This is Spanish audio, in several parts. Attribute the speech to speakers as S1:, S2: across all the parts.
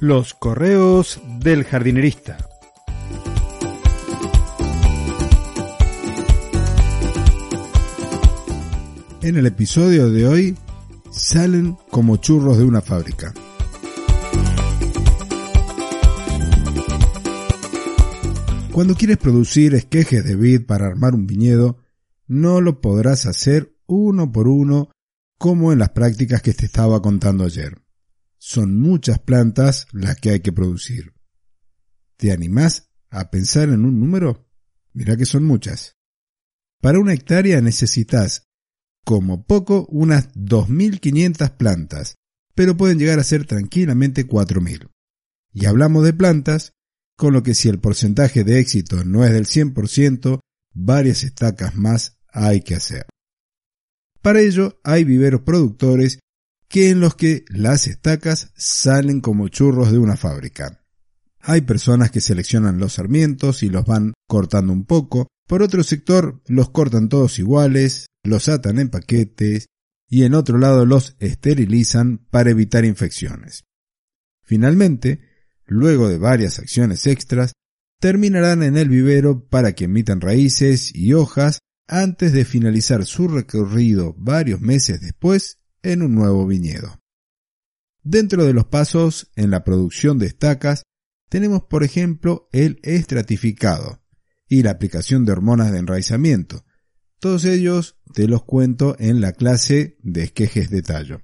S1: Los correos del jardinerista. En el episodio de hoy salen como churros de una fábrica. Cuando quieres producir esquejes de vid para armar un viñedo, no lo podrás hacer uno por uno como en las prácticas que te estaba contando ayer. Son muchas plantas las que hay que producir. ¿Te animás a pensar en un número? Mira que son muchas. Para una hectárea necesitas como poco unas 2.500 plantas, pero pueden llegar a ser tranquilamente 4.000. Y hablamos de plantas, con lo que si el porcentaje de éxito no es del 100%, varias estacas más hay que hacer. Para ello hay viveros productores que en los que las estacas salen como churros de una fábrica. Hay personas que seleccionan los sarmientos y los van cortando un poco, por otro sector los cortan todos iguales, los atan en paquetes y en otro lado los esterilizan para evitar infecciones. Finalmente, luego de varias acciones extras, terminarán en el vivero para que emitan raíces y hojas antes de finalizar su recorrido varios meses después en un nuevo viñedo. Dentro de los pasos en la producción de estacas tenemos por ejemplo el estratificado y la aplicación de hormonas de enraizamiento. Todos ellos te los cuento en la clase de esquejes de tallo.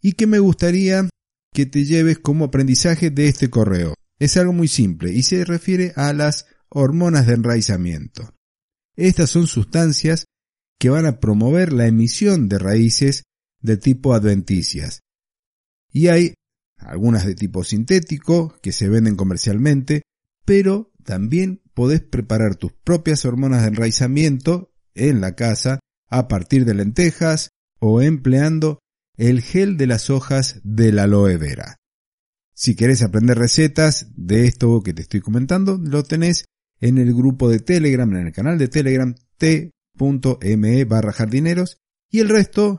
S1: Y que me gustaría que te lleves como aprendizaje de este correo. Es algo muy simple y se refiere a las hormonas de enraizamiento. Estas son sustancias que van a promover la emisión de raíces de tipo adventicias. Y hay algunas de tipo sintético que se venden comercialmente, pero también podés preparar tus propias hormonas de enraizamiento en la casa a partir de lentejas o empleando el gel de las hojas del aloe vera. Si querés aprender recetas de esto que te estoy comentando, lo tenés en el grupo de Telegram, en el canal de Telegram t.me barra jardineros y el resto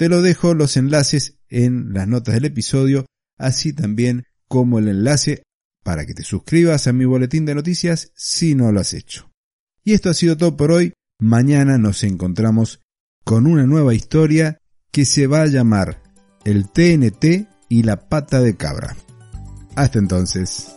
S1: te lo dejo los enlaces en las notas del episodio, así también como el enlace para que te suscribas a mi boletín de noticias si no lo has hecho. Y esto ha sido todo por hoy. Mañana nos encontramos con una nueva historia que se va a llamar El TNT y la pata de cabra. Hasta entonces.